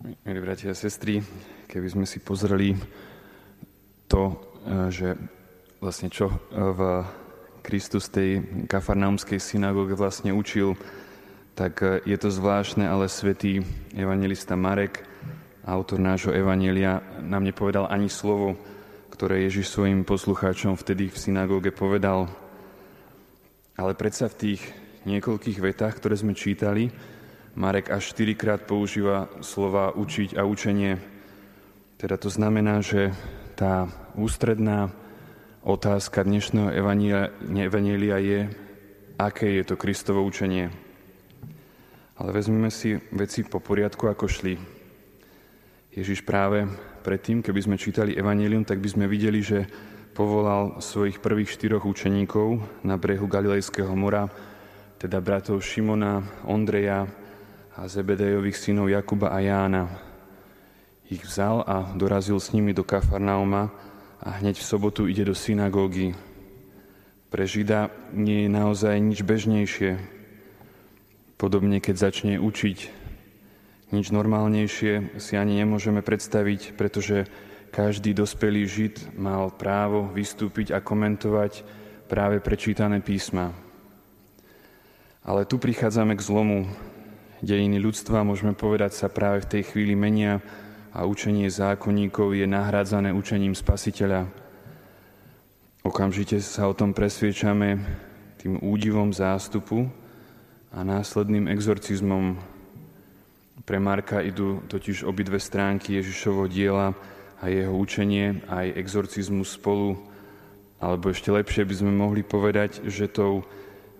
Milí bratia a sestry, keby sme si pozreli to, e, že vlastne čo v Kristus tej kafarnaumskej synagóge vlastne učil, tak e, je to zvláštne, ale svätý evangelista Marek, autor nášho evanelia, nám nepovedal ani slovo, ktoré Ježiš svojim poslucháčom vtedy v synagóge povedal. Ale predsa v tých niekoľkých vetách, ktoré sme čítali, Marek až štyrikrát používa slova učiť a učenie. Teda to znamená, že tá ústredná otázka dnešného evanielia je, aké je to Kristovo učenie. Ale vezmeme si veci po poriadku, ako šli. Ježiš práve predtým, keby sme čítali evanelium, tak by sme videli, že povolal svojich prvých štyroch učeníkov na brehu Galilejského mora, teda bratov Šimona, Ondreja, a Zebedejových synov Jakuba a Jána. Ich vzal a dorazil s nimi do Kafarnauma a hneď v sobotu ide do synagógy. Pre Žida nie je naozaj nič bežnejšie. Podobne, keď začne učiť, nič normálnejšie si ani nemôžeme predstaviť, pretože každý dospelý Žid mal právo vystúpiť a komentovať práve prečítané písma. Ale tu prichádzame k zlomu, dejiny ľudstva, môžeme povedať, sa práve v tej chvíli menia a učenie zákonníkov je nahrádzané učením Spasiteľa. Okamžite sa o tom presviečame tým údivom zástupu a následným exorcizmom. Pre Marka idú totiž obidve stránky Ježišovo diela a jeho učenie aj exorcizmus spolu, alebo ešte lepšie by sme mohli povedať, že tou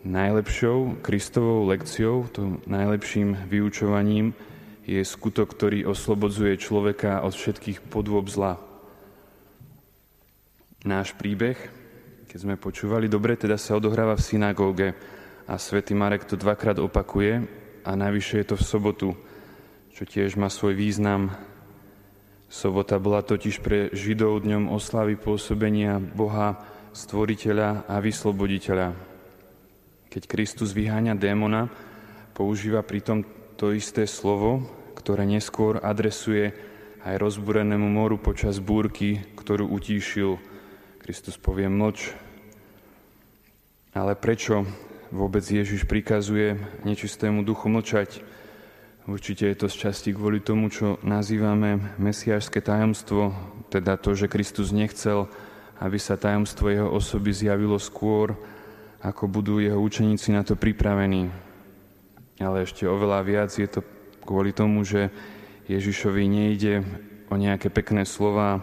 Najlepšou Kristovou lekciou, to najlepším vyučovaním je skutok, ktorý oslobodzuje človeka od všetkých podôb zla. Náš príbeh, keď sme počúvali dobre, teda sa odohráva v synagóge a svätý Marek to dvakrát opakuje a najvyššie je to v sobotu, čo tiež má svoj význam. Sobota bola totiž pre Židov dňom oslavy pôsobenia Boha, Stvoriteľa a Vysloboditeľa. Keď Kristus vyháňa démona, používa pritom to isté slovo, ktoré neskôr adresuje aj rozbúrenému moru počas búrky, ktorú utíšil. Kristus povie mlč. Ale prečo vôbec Ježiš prikazuje nečistému duchu mlčať? Určite je to z časti kvôli tomu, čo nazývame mesiášske tajomstvo, teda to, že Kristus nechcel, aby sa tajomstvo jeho osoby zjavilo skôr, ako budú jeho učeníci na to pripravení. Ale ešte oveľa viac je to kvôli tomu, že Ježišovi nejde o nejaké pekné slova,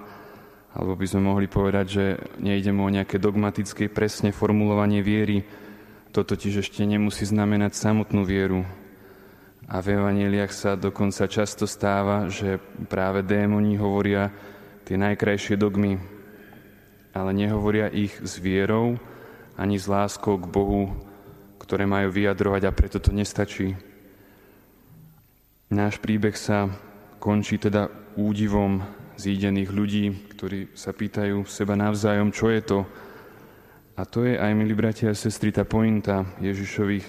alebo by sme mohli povedať, že nejde mu o nejaké dogmatické presne formulovanie viery. To totiž ešte nemusí znamenať samotnú vieru. A v evaneliách sa dokonca často stáva, že práve démoni hovoria tie najkrajšie dogmy, ale nehovoria ich s vierou, ani s láskou k Bohu, ktoré majú vyjadrovať a preto to nestačí. Náš príbeh sa končí teda údivom zídených ľudí, ktorí sa pýtajú seba navzájom, čo je to. A to je aj, milí bratia a sestry, tá pointa Ježišových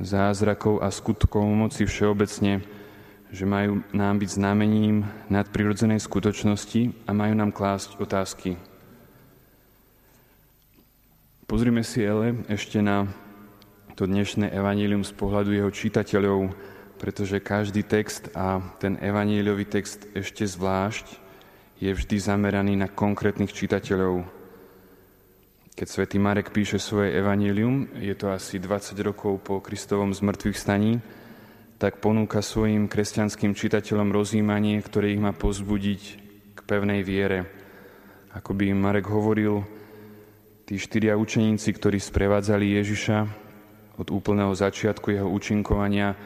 zázrakov a skutkov moci všeobecne, že majú nám byť znamením nadprirodzenej skutočnosti a majú nám klásť otázky. Pozrime si ale ešte na to dnešné evanílium z pohľadu jeho čitateľov, pretože každý text a ten evaníliový text ešte zvlášť je vždy zameraný na konkrétnych čitateľov. Keď svätý Marek píše svoje evanílium, je to asi 20 rokov po Kristovom zmrtvých staní, tak ponúka svojim kresťanským čitateľom rozjímanie, ktoré ich má pozbudiť k pevnej viere. Ako by Marek hovoril, Tí štyria učeníci, ktorí sprevádzali Ježiša od úplného začiatku jeho účinkovania,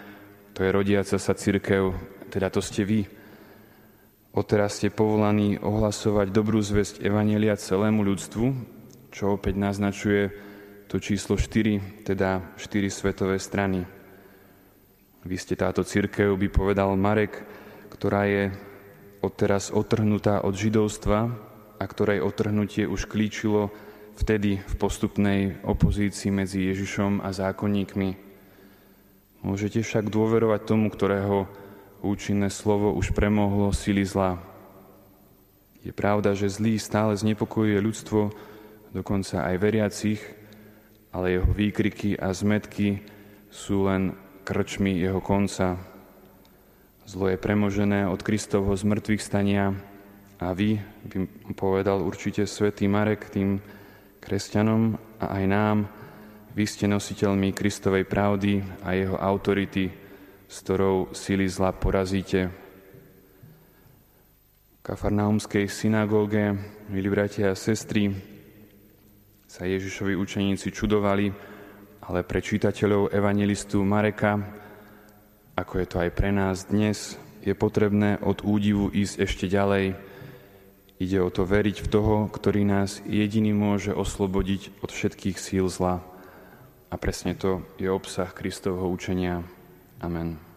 to je rodiaca sa církev, teda to ste vy. Odteraz ste povolaní ohlasovať dobrú zväzť Evanelia celému ľudstvu, čo opäť naznačuje to číslo 4, teda 4 svetové strany. Vy ste táto církev, by povedal Marek, ktorá je odteraz otrhnutá od židovstva a ktorej otrhnutie už klíčilo vtedy v postupnej opozícii medzi Ježišom a zákonníkmi. Môžete však dôverovať tomu, ktorého účinné slovo už premohlo sily zla. Je pravda, že zlý stále znepokojuje ľudstvo, dokonca aj veriacich, ale jeho výkriky a zmetky sú len krčmi jeho konca. Zlo je premožené od Kristovho zmrtvých stania a vy, by povedal určite svätý Marek tým kresťanom a aj nám, vy ste nositeľmi Kristovej pravdy a jeho autority, s ktorou sily zla porazíte. V kafarnaumskej synagóge, milí bratia a sestry, sa Ježišovi učeníci čudovali, ale pre čitateľov evangelistu Mareka, ako je to aj pre nás dnes, je potrebné od údivu ísť ešte ďalej. Ide o to veriť v toho, ktorý nás jediný môže oslobodiť od všetkých síl zla. A presne to je obsah Kristovho učenia. Amen.